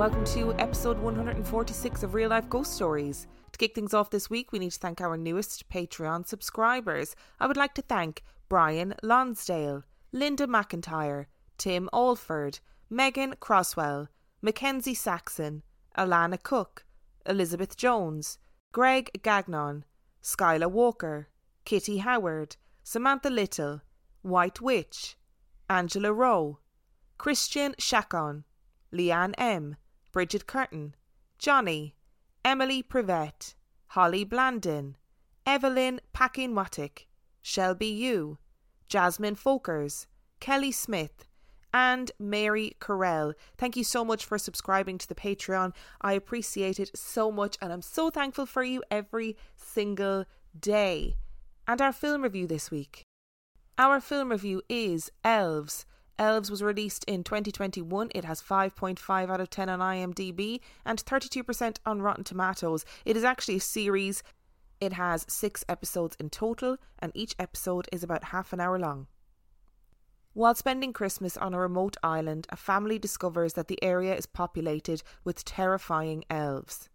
welcome to episode 146 of Real Life Ghost Stories. To kick things off this week, we need to thank our newest Patreon subscribers. I would like to thank Brian Lonsdale, Linda McIntyre, Tim Alford, Megan Croswell, Mackenzie Saxon, Alana Cook, Elizabeth Jones, Greg Gagnon, Skyla Walker, Kitty Howard, Samantha Little, White Witch, Angela Rowe, Christian Chacon, Leanne M., Bridget Curtin, Johnny, Emily Privet, Holly Blandin, Evelyn Pakinwatik, Shelby Yu, Jasmine Folkers, Kelly Smith, and Mary Carell. Thank you so much for subscribing to the Patreon. I appreciate it so much, and I'm so thankful for you every single day. And our film review this week. Our film review is Elves. Elves was released in 2021. It has 5.5 out of 10 on IMDb and 32% on Rotten Tomatoes. It is actually a series. It has six episodes in total, and each episode is about half an hour long. While spending Christmas on a remote island, a family discovers that the area is populated with terrifying elves.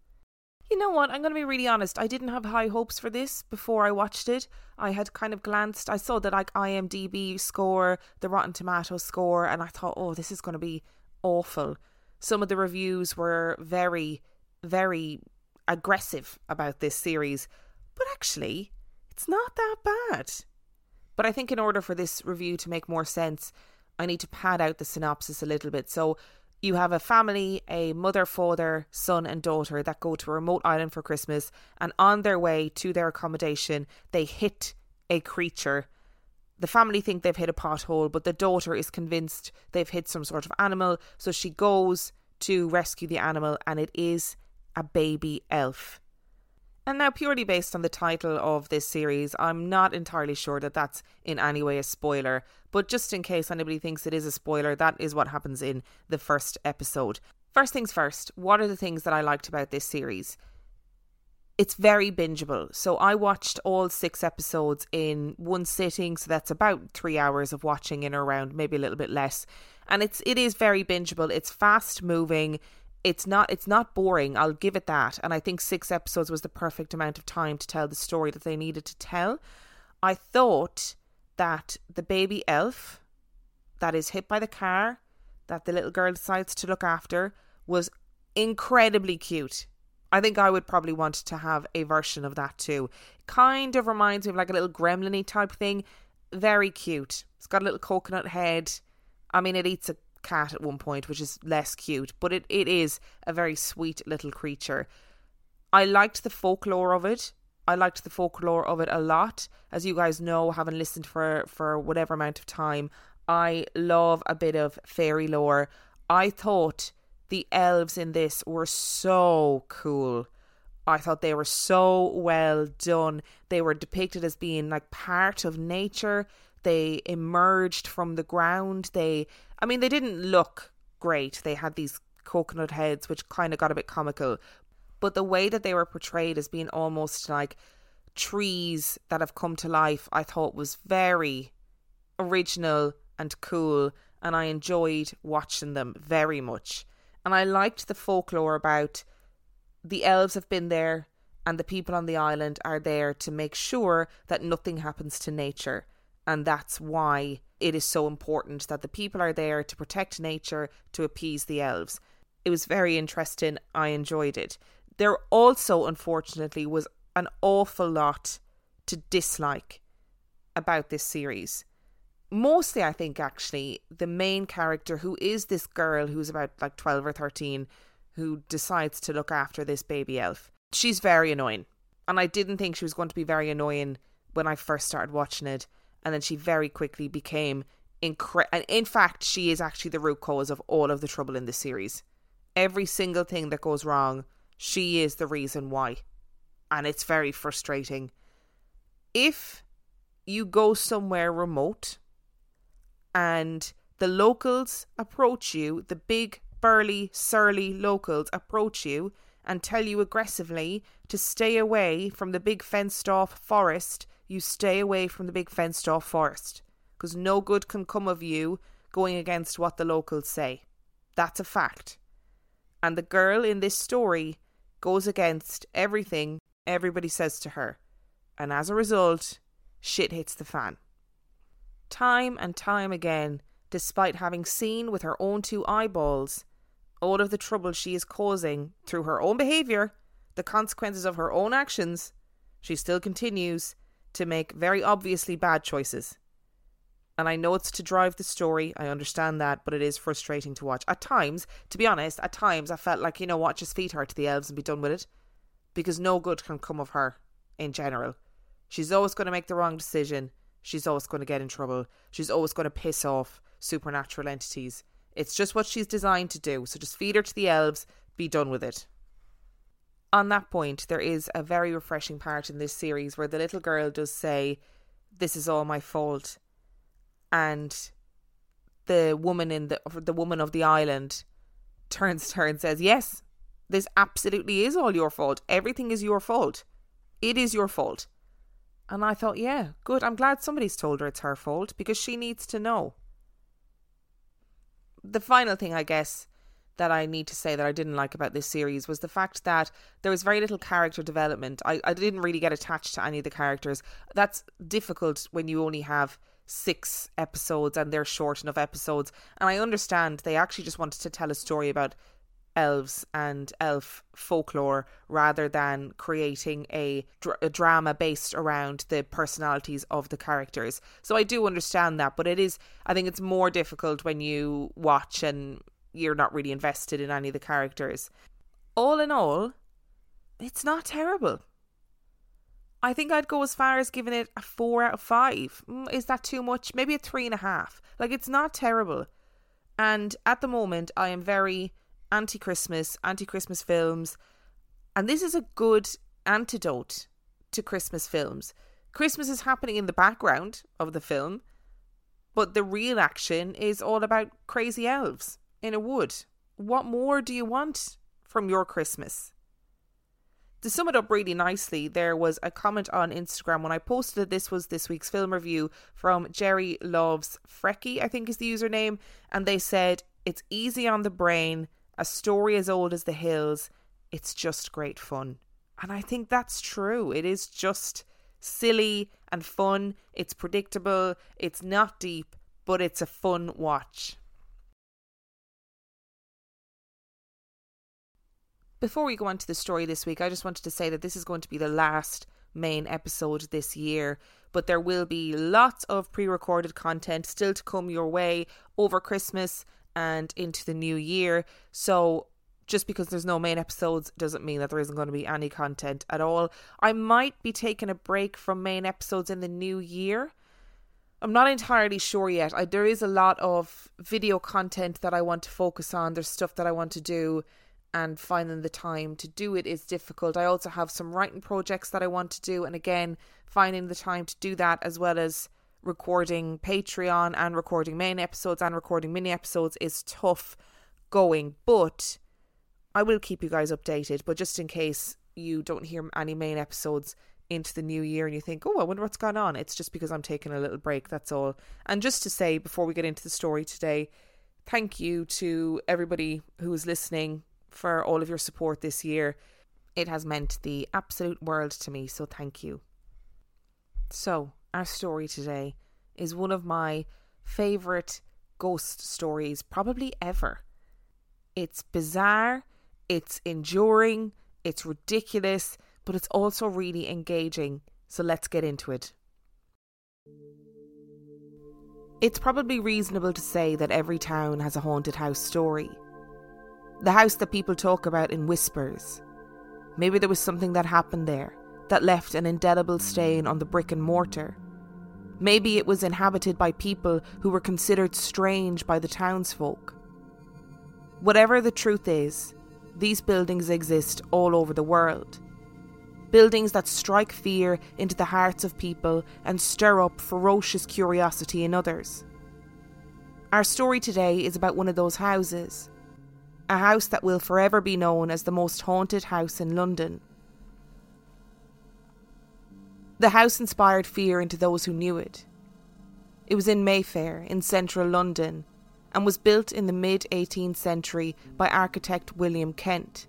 You know what? I'm going to be really honest. I didn't have high hopes for this before I watched it. I had kind of glanced, I saw the like IMDb score, the Rotten Tomatoes score, and I thought, oh, this is going to be awful. Some of the reviews were very, very aggressive about this series, but actually, it's not that bad. But I think in order for this review to make more sense, I need to pad out the synopsis a little bit. So you have a family, a mother, father, son, and daughter that go to a remote island for Christmas, and on their way to their accommodation, they hit a creature. The family think they've hit a pothole, but the daughter is convinced they've hit some sort of animal, so she goes to rescue the animal, and it is a baby elf. And now, purely based on the title of this series, I'm not entirely sure that that's in any way a spoiler. But just in case anybody thinks it is a spoiler, that is what happens in the first episode. First things first, what are the things that I liked about this series? It's very bingeable. So I watched all six episodes in one sitting, so that's about three hours of watching in or around, maybe a little bit less. And it's it is very bingeable. It's fast moving it's not it's not boring i'll give it that and i think six episodes was the perfect amount of time to tell the story that they needed to tell i thought that the baby elf that is hit by the car that the little girl decides to look after was incredibly cute I think I would probably want to have a version of that too. Kind of reminds me of like a little gremlin type thing. Very cute. It's got a little coconut head. I mean, it eats a cat at one point, which is less cute, but it, it is a very sweet little creature. I liked the folklore of it. I liked the folklore of it a lot. As you guys know, having listened for, for whatever amount of time, I love a bit of fairy lore. I thought the elves in this were so cool. I thought they were so well done. They were depicted as being like part of nature. They emerged from the ground. They I mean, they didn't look great. They had these coconut heads, which kind of got a bit comical. But the way that they were portrayed as being almost like trees that have come to life, I thought was very original and cool. And I enjoyed watching them very much. And I liked the folklore about the elves have been there and the people on the island are there to make sure that nothing happens to nature. And that's why it is so important that the people are there to protect nature, to appease the elves. It was very interesting. I enjoyed it. There also, unfortunately, was an awful lot to dislike about this series. Mostly, I think, actually, the main character, who is this girl who's about like 12 or 13, who decides to look after this baby elf. She's very annoying. And I didn't think she was going to be very annoying when I first started watching it and then she very quickly became incredible. And in fact, she is actually the root cause of all of the trouble in the series. Every single thing that goes wrong, she is the reason why. And it's very frustrating. If you go somewhere remote and the locals approach you, the big, burly, surly locals approach you and tell you aggressively to stay away from the big fenced off forest you stay away from the big fenced off forest because no good can come of you going against what the locals say. That's a fact. And the girl in this story goes against everything everybody says to her. And as a result, shit hits the fan. Time and time again, despite having seen with her own two eyeballs all of the trouble she is causing through her own behaviour, the consequences of her own actions, she still continues to make very obviously bad choices. And I know it's to drive the story, I understand that, but it is frustrating to watch. At times, to be honest, at times I felt like, you know what, just feed her to the elves and be done with it. Because no good can come of her in general. She's always going to make the wrong decision. She's always going to get in trouble. She's always going to piss off supernatural entities. It's just what she's designed to do. So just feed her to the elves, be done with it. On that point, there is a very refreshing part in this series where the little girl does say, This is all my fault. And the woman in the the woman of the island turns to her and says, Yes, this absolutely is all your fault. Everything is your fault. It is your fault. And I thought, yeah, good. I'm glad somebody's told her it's her fault because she needs to know the final thing, I guess, that I need to say that I didn't like about this series was the fact that there was very little character development. I, I didn't really get attached to any of the characters. That's difficult when you only have six episodes and they're short enough episodes. And I understand they actually just wanted to tell a story about elves and elf folklore rather than creating a, dr- a, drama based around the personalities of the characters. So I do understand that, but it is, I think it's more difficult when you watch and you're not really invested in any of the characters. All in all, it's not terrible. I think I'd go as far as giving it a four out of five. Mm, is that too much? Maybe a three and a half. Like, it's not terrible. And at the moment, I am very anti Christmas, anti Christmas films. And this is a good antidote to Christmas films. Christmas is happening in the background of the film, but the real action is all about crazy elves in a wood. What more do you want from your Christmas? To sum it up really nicely, there was a comment on Instagram when I posted that this was this week's film review from Jerry Loves Frecky, I think is the username, and they said it's easy on the brain, a story as old as the hills. It's just great fun. And I think that's true. It is just silly and fun. It's predictable. It's not deep, but it's a fun watch. Before we go on to the story this week, I just wanted to say that this is going to be the last main episode this year, but there will be lots of pre recorded content still to come your way over Christmas and into the new year. So just because there's no main episodes doesn't mean that there isn't going to be any content at all. I might be taking a break from main episodes in the new year. I'm not entirely sure yet. I, there is a lot of video content that I want to focus on. There's stuff that I want to do, and finding the time to do it is difficult. I also have some writing projects that I want to do, and again, finding the time to do that as well as recording Patreon and recording main episodes and recording mini episodes is tough going, but I will keep you guys updated. But just in case you don't hear any main episodes into the new year and you think, oh, I wonder what's gone on, it's just because I'm taking a little break, that's all. And just to say, before we get into the story today, thank you to everybody who is listening for all of your support this year. It has meant the absolute world to me, so thank you. So, our story today is one of my favourite ghost stories, probably ever. It's bizarre, it's enduring, it's ridiculous, but it's also really engaging. So let's get into it. It's probably reasonable to say that every town has a haunted house story. The house that people talk about in whispers. Maybe there was something that happened there that left an indelible stain on the brick and mortar Maybe it was inhabited by people who were considered strange by the townsfolk. Whatever the truth is, these buildings exist all over the world. Buildings that strike fear into the hearts of people and stir up ferocious curiosity in others. Our story today is about one of those houses. A house that will forever be known as the most haunted house in London. The house inspired fear into those who knew it. It was in Mayfair, in central London, and was built in the mid 18th century by architect William Kent.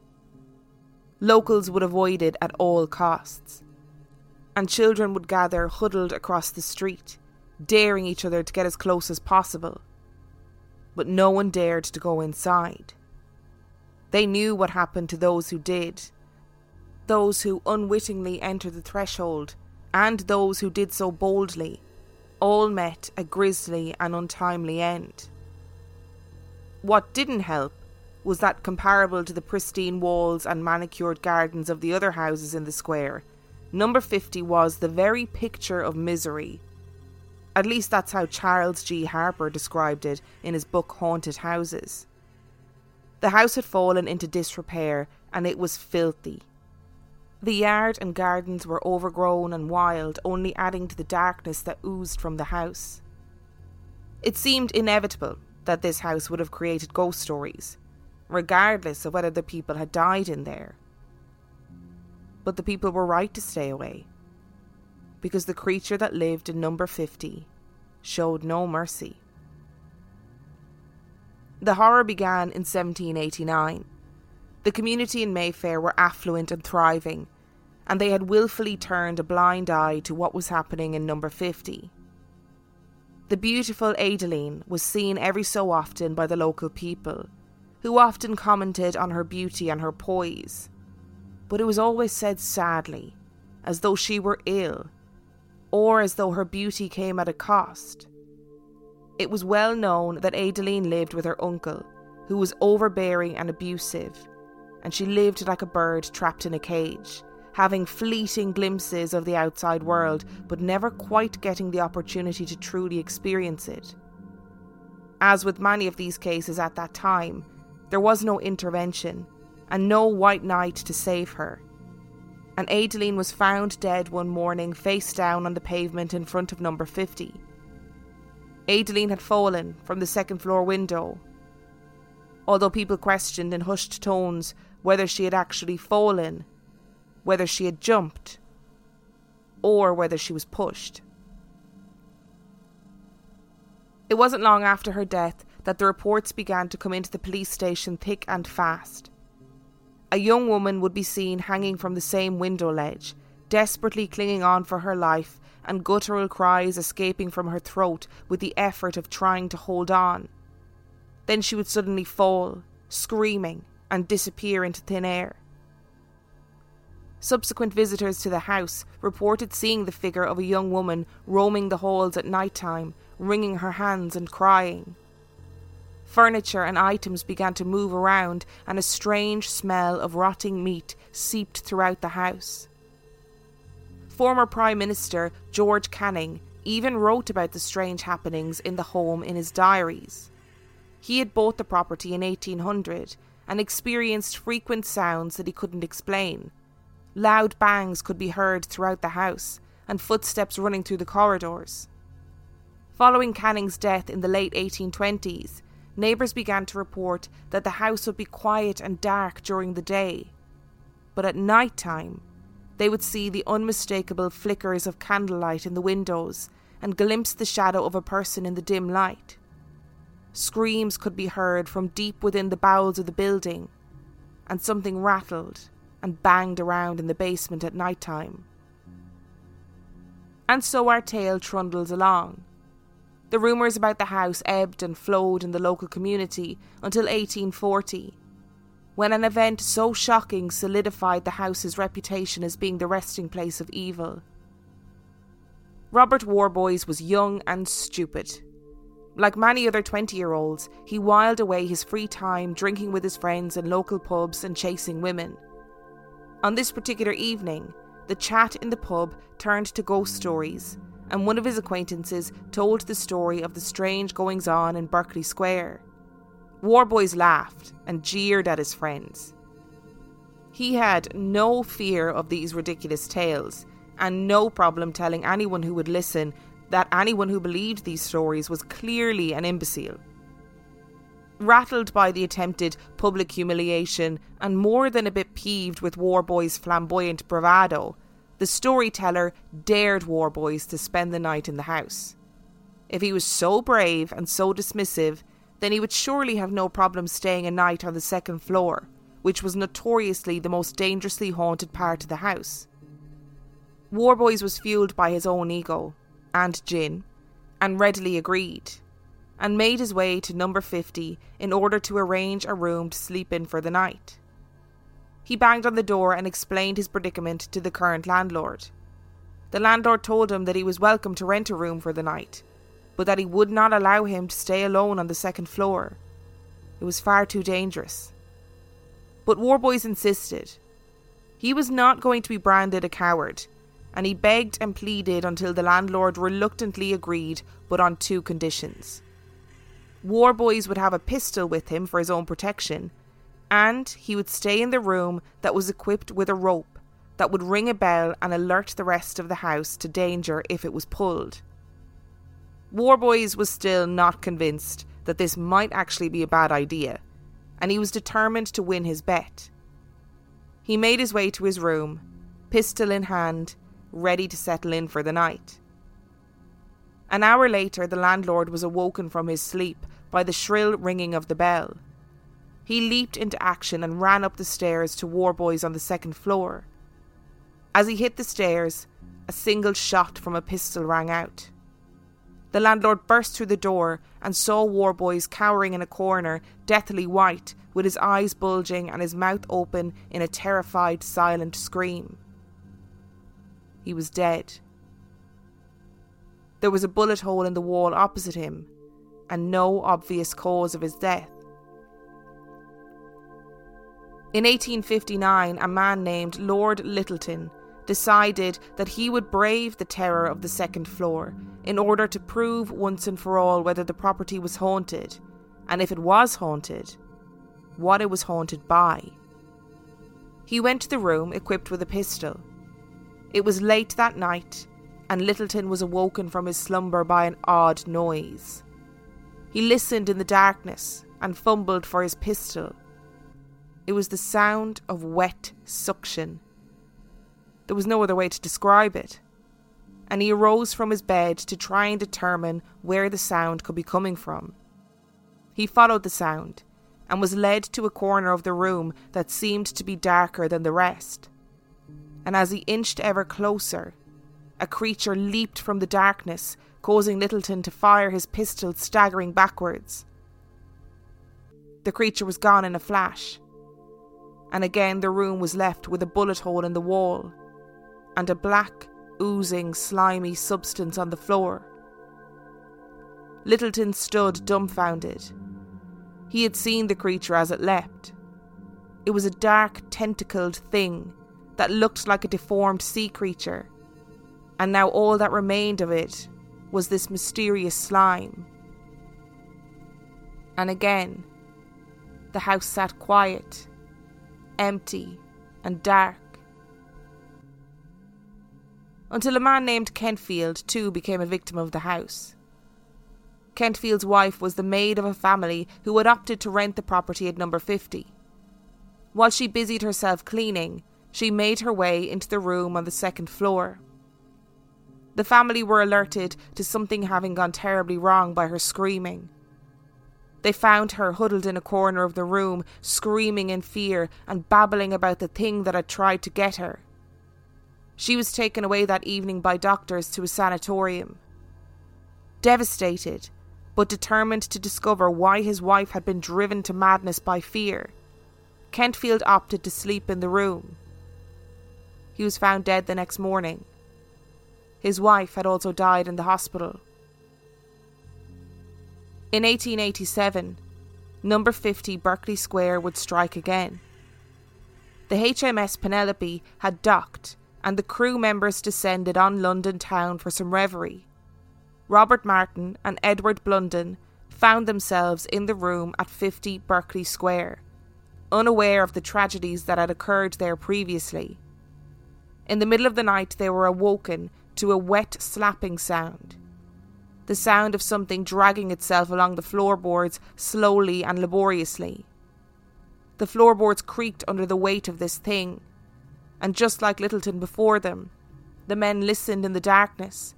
Locals would avoid it at all costs, and children would gather huddled across the street, daring each other to get as close as possible. But no one dared to go inside. They knew what happened to those who did, those who unwittingly entered the threshold, and those who did so boldly, all met a grisly and untimely end. What didn't help was that comparable to the pristine walls and manicured gardens of the other houses in the square, number 50 was the very picture of misery. At least that's how Charles G. Harper described it in his book Haunted Houses. The house had fallen into disrepair and it was filthy. The yard and gardens were overgrown and wild, only adding to the darkness that oozed from the house. It seemed inevitable that this house would have created ghost stories, regardless of whether the people had died in there. But the people were right to stay away, because the creature that lived in number 50 showed no mercy. The horror began in 1789 the community in Mayfair were affluent and thriving, and they had wilfully turned a blind eye to what was happening in number 50. The beautiful Adeline was seen every so often by the local people, who often commented on her beauty and her poise. But it was always said sadly, as though she were ill, or as though her beauty came at a cost. It was well known that Adeline lived with her uncle, who was overbearing and abusive, and she lived like a bird trapped in a cage, having fleeting glimpses of the outside world, but never quite getting the opportunity to truly experience it. As with many of these cases at that time, there was no intervention and no white knight to save her. And Adeline was found dead one morning face down on the pavement in front of number 50. Adeline had fallen from the second floor window. Although people questioned in hushed tones whether she had actually fallen, whether she had jumped, or whether she was pushed. It wasn't long after her death that the reports began to come into the police station thick and fast. A young woman would be seen hanging from the same window ledge, desperately clinging on for her life, and guttural cries escaping from her throat with the effort of trying to hold on. Then she would suddenly fall, screaming, and disappear into thin air. Subsequent visitors to the house reported seeing the figure of a young woman roaming the halls at night time, wringing her hands and crying. Furniture and items began to move around, and a strange smell of rotting meat seeped throughout the house. Former Prime Minister George Canning even wrote about the strange happenings in the home in his diaries. He had bought the property in 1800 and experienced frequent sounds that he couldn't explain. Loud bangs could be heard throughout the house, and footsteps running through the corridors. Following Canning's death in the late 1820s, neighbours began to report that the house would be quiet and dark during the day. But at night time, they would see the unmistakable flickers of candlelight in the windows and glimpse the shadow of a person in the dim light. Screams could be heard from deep within the bowels of the building, and something rattled and banged around in the basement at night time. And so our tale trundles along. The rumours about the house ebbed and flowed in the local community until 1840, when an event so shocking solidified the house's reputation as being the resting place of evil. Robert Warboys was young and stupid like many other 20 year olds, he whiled away his free time drinking with his friends in local pubs and chasing women. On this particular evening, the chat in the pub turned to ghost stories, and one of his acquaintances told the story of the strange goings on in Berkeley Square. Warboys laughed and jeered at his friends. He had no fear of these ridiculous tales, and no problem telling anyone who would listen that anyone who believed these stories was clearly an imbecile. Rattled by the attempted public humiliation and more than a bit peeved with Warboy's flamboyant bravado, the storyteller dared Warboys to spend the night in the house. If he was so brave and so dismissive, then he would surely have no problem staying a night on the second floor, which was notoriously the most dangerously haunted part of the house. Warboys was fueled by his own ego and gin, and readily agreed, and made his way to number 50 in order to arrange a room to sleep in for the night. He banged on the door and explained his predicament to the current landlord. The landlord told him that he was welcome to rent a room for the night, but that he would not allow him to stay alone on the second floor. It was far too dangerous. But Warboys insisted. He was not going to be branded a coward, and he begged and pleaded until the landlord reluctantly agreed, but on two conditions. Warboys would have a pistol with him for his own protection, and he would stay in the room that was equipped with a rope that would ring a bell and alert the rest of the house to danger if it was pulled. Warboys was still not convinced that this might actually be a bad idea, and he was determined to win his bet. He made his way to his room, pistol in hand, ready to settle in for the night. An hour later, the landlord was awoken from his sleep by the shrill ringing of the bell. He leaped into action and ran up the stairs to Warboys on the second floor. As he hit the stairs, a single shot from a pistol rang out. The landlord burst through the door and saw Warboys cowering in a corner, deathly white, with his eyes bulging and his mouth open in a terrified, silent scream. He was dead. There was a bullet hole in the wall opposite him, and no obvious cause of his death. In 1859, a man named Lord Lyttelton decided that he would brave the terror of the second floor in order to prove once and for all whether the property was haunted, and if it was haunted, what it was haunted by. He went to the room equipped with a pistol. It was late that night, and Lyttelton was awoken from his slumber by an odd noise. He listened in the darkness and fumbled for his pistol. It was the sound of wet suction there was no other way to describe it. And he arose from his bed to try and determine where the sound could be coming from. He followed the sound and was led to a corner of the room that seemed to be darker than the rest. And as he inched ever closer, a creature leaped from the darkness, causing Lyttelton to fire his pistol staggering backwards. The creature was gone in a flash, and again the room was left with a bullet hole in the wall and a black, oozing, slimy substance on the floor. Lyttelton stood dumbfounded. He had seen the creature as it leapt. It was a dark, tentacled thing that looked like a deformed sea creature, and now all that remained of it was this mysterious slime. And again, the house sat quiet, empty, and dark until a man named Kentfield too became a victim of the house. Kentfield's wife was the maid of a family who had opted to rent the property at number 50. While she busied herself cleaning, she made her way into the room on the second floor. The family were alerted to something having gone terribly wrong by her screaming. They found her huddled in a corner of the room, screaming in fear and babbling about the thing that had tried to get her. She was taken away that evening by doctors to a sanatorium. Devastated, but determined to discover why his wife had been driven to madness by fear, Kentfield opted to sleep in the room. He was found dead the next morning. His wife had also died in the hospital. In 1887, number 50 Berkeley Square would strike again. The HMS Penelope had docked and the crew members descended on London town for some reverie. Robert Martin and Edward Blunden found themselves in the room at 50 Berkeley Square, unaware of the tragedies that had occurred there previously. In the middle of the night, they were awoken to a wet slapping sound. The sound of something dragging itself along the floorboards slowly and laboriously. The floorboards creaked under the weight of this thing, and just like Lyttelton before them, the men listened in the darkness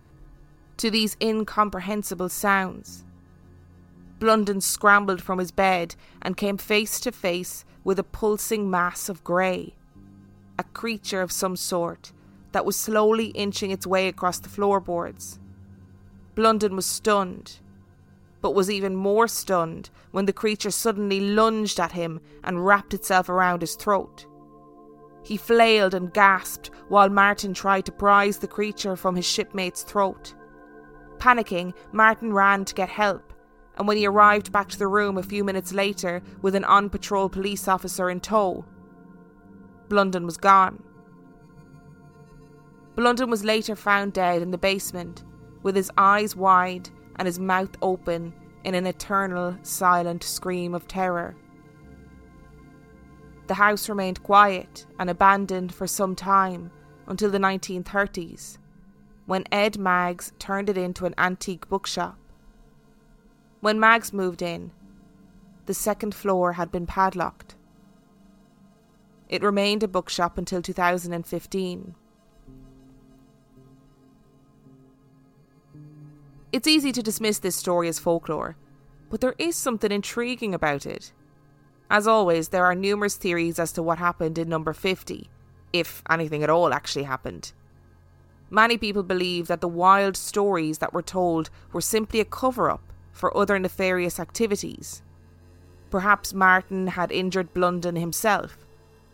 to these incomprehensible sounds. Blunden scrambled from his bed and came face to face with a pulsing mass of grey. A creature of some sort that was slowly inching its way across the floorboards. Blunden was stunned, but was even more stunned when the creature suddenly lunged at him and wrapped itself around his throat. He flailed and gasped while Martin tried to prise the creature from his shipmate's throat. Panicking, Martin ran to get help, and when he arrived back to the room a few minutes later with an on patrol police officer in tow, Blunden was gone. Blunden was later found dead in the basement, with his eyes wide and his mouth open in an eternal, silent scream of terror. The house remained quiet and abandoned for some time until the 1930s, when Ed Maggs turned it into an antique bookshop. When Maggs moved in, the second floor had been padlocked. It remained a bookshop until 2015. It's easy to dismiss this story as folklore, but there is something intriguing about it. As always, there are numerous theories as to what happened in number 50, if anything at all actually happened. Many people believe that the wild stories that were told were simply a cover up for other nefarious activities. Perhaps Martin had injured Blunden himself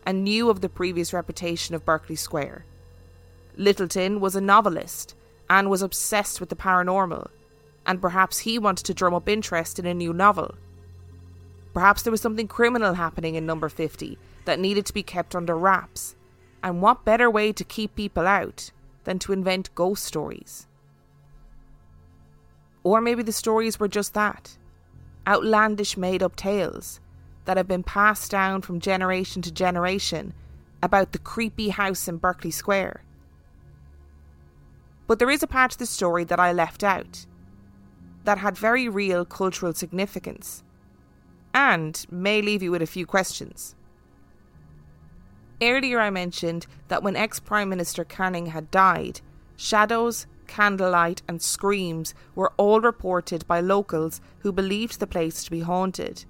and knew of the previous reputation of Berkeley Square. Lyttelton was a novelist and was obsessed with the paranormal, and perhaps he wanted to drum up interest in a new novel. Perhaps there was something criminal happening in number 50 that needed to be kept under wraps, and what better way to keep people out than to invent ghost stories? Or maybe the stories were just that outlandish made up tales that have been passed down from generation to generation about the creepy house in Berkeley Square. But there is a part of the story that I left out that had very real cultural significance and may leave you with a few questions. Earlier, I mentioned that when ex Prime Minister Canning had died, shadows, candlelight, and screams were all reported by locals who believed the place to be haunted.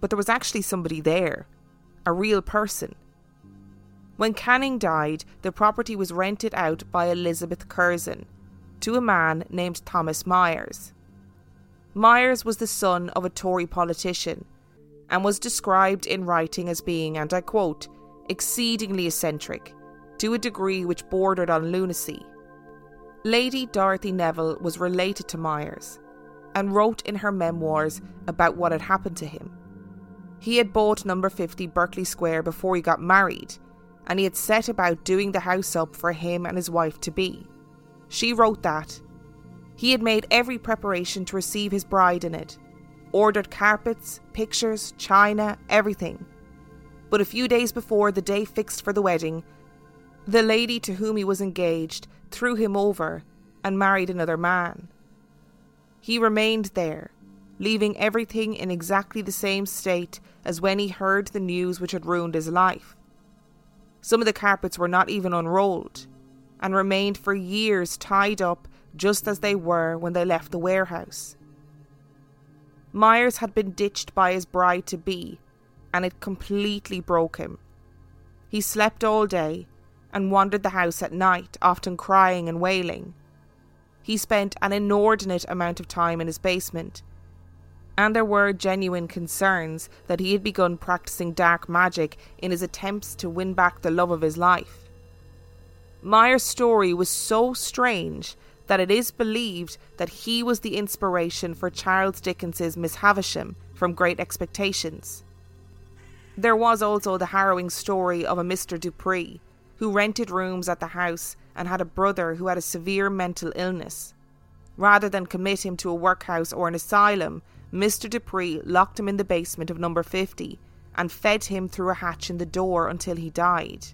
But there was actually somebody there, a real person, when Canning died, the property was rented out by Elizabeth Curzon to a man named Thomas Myers. Myers was the son of a Tory politician and was described in writing as being, and I quote, exceedingly eccentric, to a degree which bordered on lunacy. Lady Dorothy Neville was related to Myers and wrote in her memoirs about what had happened to him. He had bought number 50 Berkeley Square before he got married and he had set about doing the house up for him and his wife to be. She wrote that. He had made every preparation to receive his bride in it, ordered carpets, pictures, china, everything. But a few days before the day fixed for the wedding, the lady to whom he was engaged threw him over and married another man. He remained there, leaving everything in exactly the same state as when he heard the news which had ruined his life. Some of the carpets were not even unrolled and remained for years tied up just as they were when they left the warehouse. Myers had been ditched by his bride to be, and it completely broke him. He slept all day and wandered the house at night, often crying and wailing. He spent an inordinate amount of time in his basement, and there were genuine concerns that he had begun practicing dark magic in his attempts to win back the love of his life. Myers' story was so strange that it is believed that he was the inspiration for Charles Dickens's Miss Havisham from Great Expectations. There was also the harrowing story of a Mr. Dupree, who rented rooms at the house and had a brother who had a severe mental illness. Rather than commit him to a workhouse or an asylum, Mr. Dupree locked him in the basement of number 50 and fed him through a hatch in the door until he died.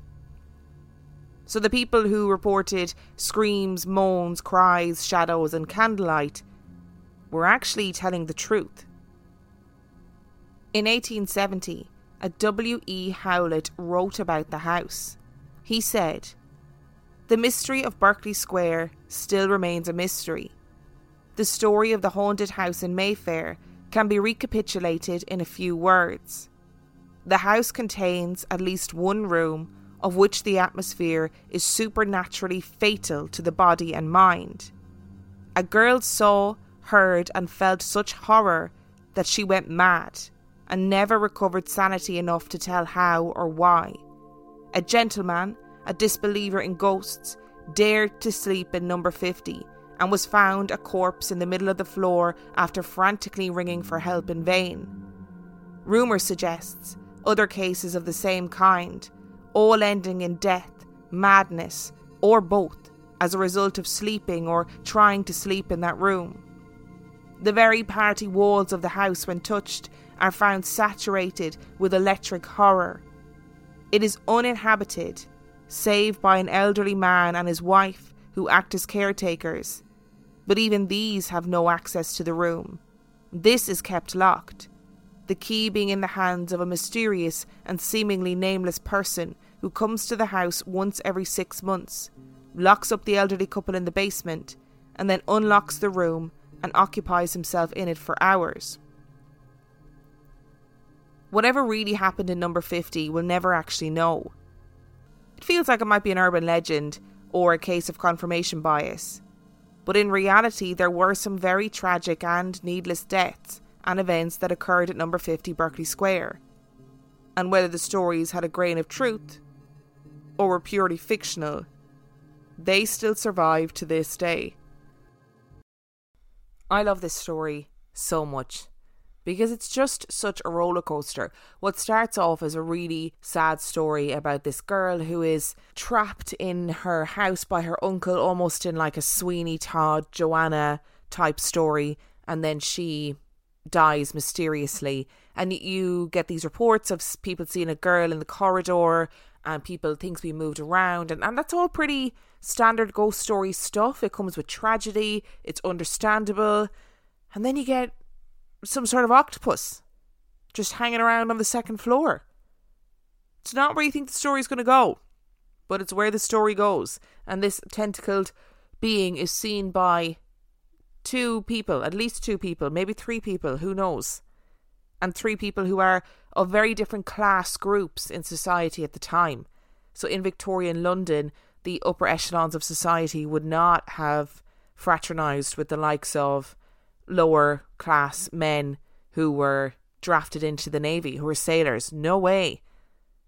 So the people who reported screams, moans, cries, shadows, and candlelight were actually telling the truth. In 1870, a W.E. Howlett wrote about the house. He said, The mystery of Berkeley Square still remains a mystery. the story of the haunted house in Mayfair can be recapitulated in a few words. The house contains at least one room of which the atmosphere is supernaturally fatal to the body and mind. A girl saw, heard, and felt such horror that she went mad and never recovered sanity enough to tell how or why. A gentleman, a disbeliever in ghosts, dared to sleep in number 50 and was found a corpse in the middle of the floor after frantically ringing for help in vain. Rumour suggests other cases of the same kind, all ending in death, madness, or both, as a result of sleeping or trying to sleep in that room. The very party walls of the house, when touched, are found saturated with electric horror. It is uninhabited, save by an elderly man and his wife who act as caretakers, but even these have no access to the room. This is kept locked, the key being in the hands of a mysterious and seemingly nameless person who comes to the house once every six months, locks up the elderly couple in the basement, and then unlocks the room and occupies himself in it for hours. Whatever really happened in number 50, we'll never actually know. It feels like it might be an urban legend or a case of confirmation bias. But in reality, there were some very tragic and needless deaths and events that occurred at number 50 Berkeley Square. And whether the stories had a grain of truth or were purely fictional, they still survive to this day. I love this story so much because it's just such a roller coaster. What starts off as a really sad story about this girl who is trapped in her house by her uncle, almost in like a Sweeney Todd, Joanna type story, and then she dies mysteriously. And you get these reports of people seeing a girl in the corridor and people things being moved around and, and that's all pretty standard ghost story stuff. It comes with tragedy, it's understandable. And then you get some sort of octopus just hanging around on the second floor. It's not where you think the story's going to go, but it's where the story goes. And this tentacled being is seen by two people, at least two people, maybe three people, who knows? And three people who are of very different class groups in society at the time. So in Victorian London, the upper echelons of society would not have fraternized with the likes of lower class men who were drafted into the navy, who were sailors. No way.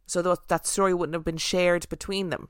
So that that story wouldn't have been shared between them.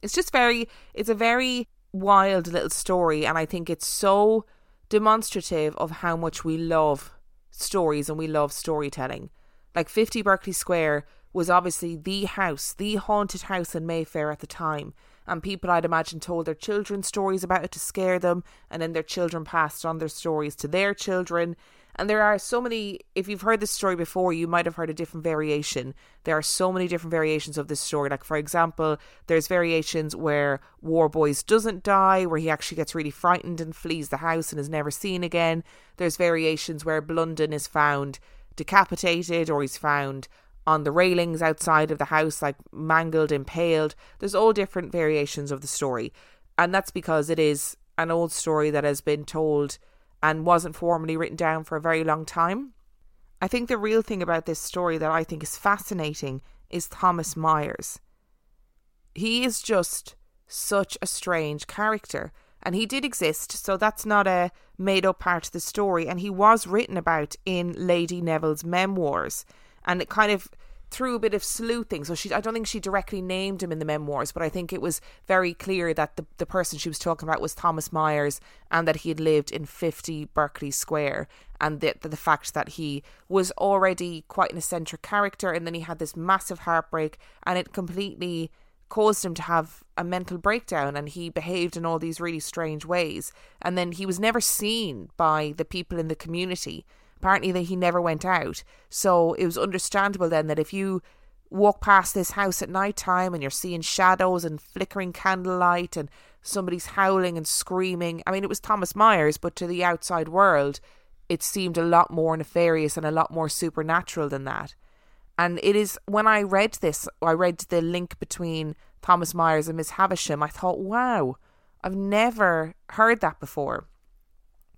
It's just very, it's a very wild little story, and I think it's so demonstrative of how much we love stories and we love storytelling. Like 50 Berkeley Square was obviously the house, the haunted house in Mayfair at the time and people I'd imagine told their children stories about it to scare them, and then their children passed on their stories to their children. And there are so many, if you've heard this story before, you might have heard a different variation. There are so many different variations of this story. Like, for example, there's variations where Warboys doesn't die, where he actually gets really frightened and flees the house and is never seen again. There's variations where Blunden is found decapitated or he's found on the railings outside of the house, like mangled, impaled. There's all different variations of the story. And that's because it is an old story that has been told and wasn't formally written down for a very long time. I think the real thing about this story that I think is fascinating is Thomas Myers. He is just such a strange character. And he did exist, so that's not a made up part of the story. And he was written about in Lady Neville's memoirs and it kind of through a bit of sleuthing. So she, I don't think she directly named him in the memoirs, but I think it was very clear that the, the person she was talking about was Thomas Myers and that he had lived in 50 Berkeley Square. And the, the fact that he was already quite an eccentric character and then he had this massive heartbreak and it completely caused him to have a mental breakdown and he behaved in all these really strange ways. And then he was never seen by the people in the community apparently that he never went out. So it was understandable then that if you walk past this house at night time and you're seeing shadows and flickering candlelight and somebody's howling and screaming. I mean, it was Thomas Myers, but to the outside world, it seemed a lot more nefarious and a lot more supernatural than that. And it is when I read this, I read the link between Thomas Myers and Miss Havisham, I thought, wow, I've never heard that before.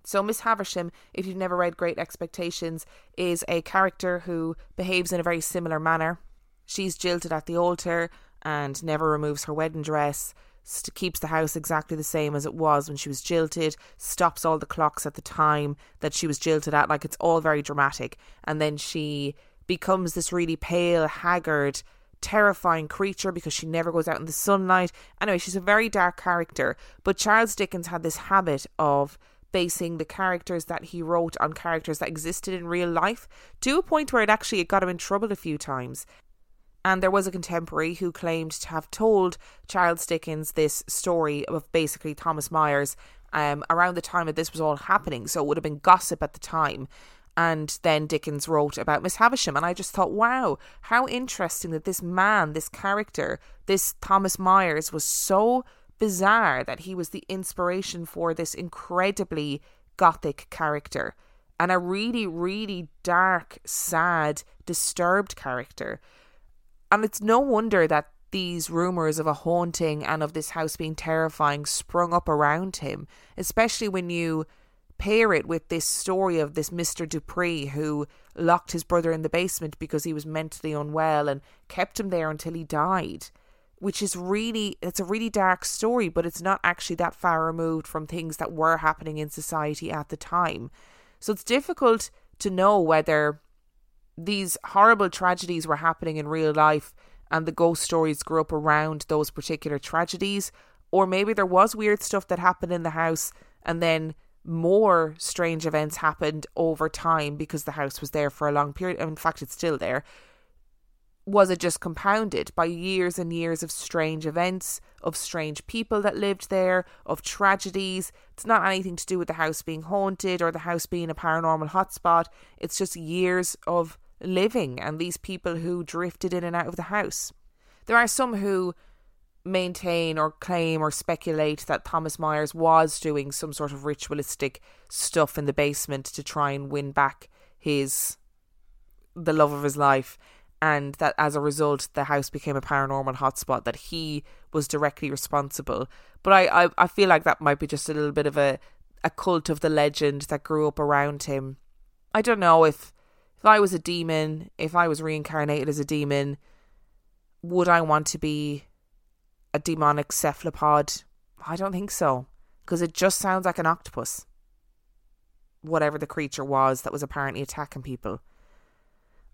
So, Miss Havisham, if you've never read Great Expectations, is a character who behaves in a very similar manner. She's jilted at the altar and never removes her wedding dress, st- keeps the house exactly the same as it was when she was jilted, stops all the clocks at the time that she was jilted at. Like, it's all very dramatic. And then she becomes this really pale, haggard, terrifying creature because she never goes out in the sunlight. Anyway, she's a very dark character. But Charles Dickens had this habit of basing the characters that he wrote on characters that existed in real life to a point where it actually it got him in trouble a few times. And there was a contemporary who claimed to have told Charles Dickens this story of basically Thomas Myers um, around the time that this was all happening. So it would have been gossip at the time. And then Dickens wrote about Miss Havisham. And I just thought, wow, how interesting that this man, this character, this Thomas Myers was so bizarre that he was the inspiration for this incredibly gothic character and a really, really dark, sad, disturbed character. And it's no wonder that these rumours of a haunting and of this house being terrifying sprung up around him, especially when you pair it with this story of this Mr. Dupree who locked his brother in the basement because he was mentally unwell and kept him there until he died which is really it's a really dark story but it's not actually that far removed from things that were happening in society at the time so it's difficult to know whether these horrible tragedies were happening in real life and the ghost stories grew up around those particular tragedies or maybe there was weird stuff that happened in the house and then more strange events happened over time because the house was there for a long period in fact it's still there was it just compounded by years and years of strange events, of strange people that lived there, of tragedies? It's not anything to do with the house being haunted or the house being a paranormal hotspot. It's just years of living and these people who drifted in and out of the house. There are some who maintain or claim or speculate that Thomas Myers was doing some sort of ritualistic stuff in the basement to try and win back his the love of his life. And that as a result the house became a paranormal hotspot that he was directly responsible. But I, I i feel like that might be just a little bit of a a cult of the legend that grew up around him. I don't know if if i was a demon if i was reincarnated as a demon would i want to be a demonic cephalopod i don't think so because it just sounds like an octopus whatever the creature was that was apparently attacking people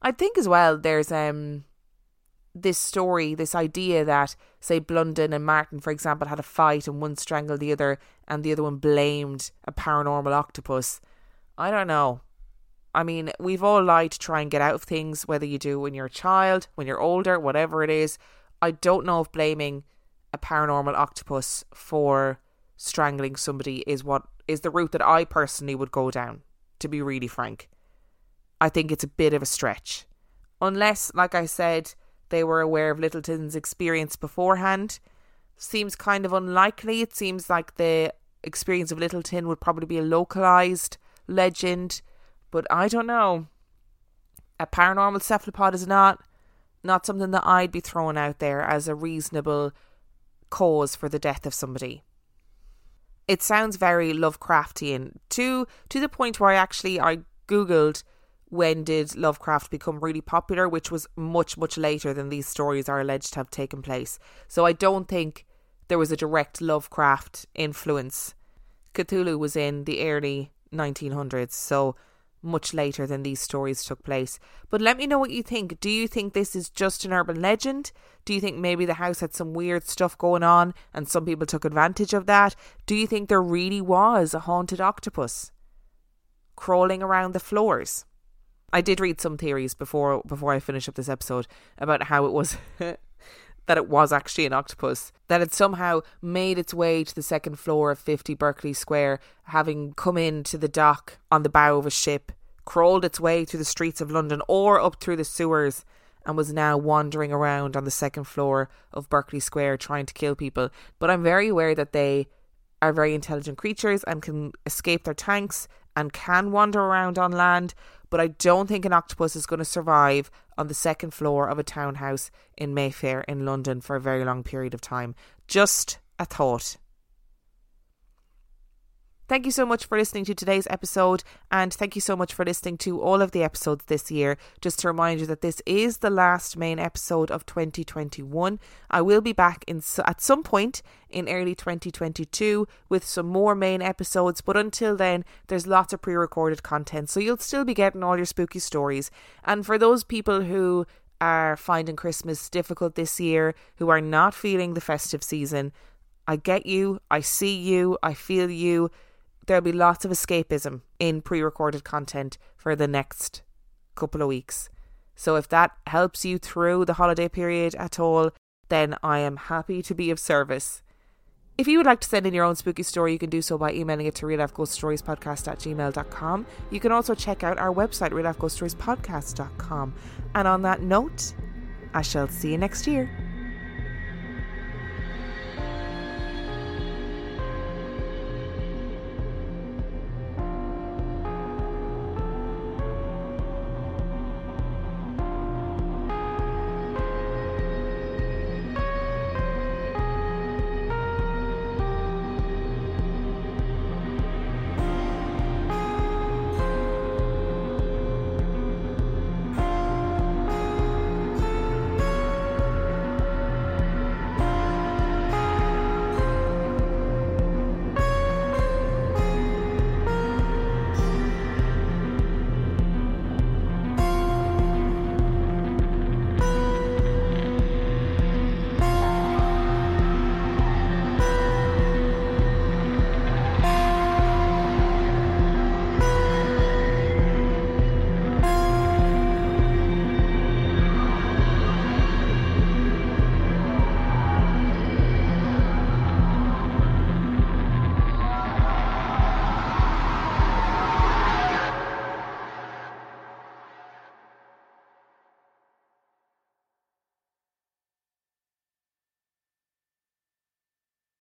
I think as well there's um this story, this idea that say Blunden and Martin, for example, had a fight and one strangled the other and the other one blamed a paranormal octopus. I don't know. I mean, we've all lied to try and get out of things, whether you do when you're a child, when you're older, whatever it is. I don't know if blaming a paranormal octopus for strangling somebody is what is the route that I personally would go down, to be really frank. I think it's a bit of a stretch. Unless, like I said, they were aware of Lyttelton's experience beforehand. Seems kind of unlikely. It seems like the experience of Littleton would probably be a localized legend, but I don't know. A paranormal cephalopod is not not something that I'd be throwing out there as a reasonable cause for the death of somebody. It sounds very Lovecraftian to to the point where I actually I googled when did Lovecraft become really popular, which was much, much later than these stories are alleged to have taken place. So I don't think there was a direct Lovecraft influence. Cthulhu was in the early 1900s, so much later than these stories took place. But let me know what you think. Do you think this is just an urban legend? Do you think maybe the house had some weird stuff going on and some people took advantage of that? Do you think there really was a haunted octopus crawling around the floors? I did read some theories before before I finish up this episode about how it was that it was actually an octopus that had somehow made its way to the second floor of 50 Berkeley Square having come into the dock on the bow of a ship crawled its way through the streets of London or up through the sewers and was now wandering around on the second floor of Berkeley Square trying to kill people. But I'm very aware that they are very intelligent creatures and can escape their tanks and can wander around on land but I don't think an octopus is going to survive on the second floor of a townhouse in Mayfair in London for a very long period of time. Just a thought. Thank you so much for listening to today's episode, and thank you so much for listening to all of the episodes this year. Just to remind you that this is the last main episode of 2021. I will be back in at some point in early 2022 with some more main episodes, but until then, there's lots of pre-recorded content, so you'll still be getting all your spooky stories. And for those people who are finding Christmas difficult this year, who are not feeling the festive season, I get you, I see you, I feel you there'll be lots of escapism in pre recorded content for the next couple of weeks. So if that helps you through the holiday period at all, then I am happy to be of service. If you would like to send in your own spooky story, you can do so by emailing it to real life ghost stories podcast at. You can also check out our website, real life ghost stories podcast.com. And on that note, I shall see you next year.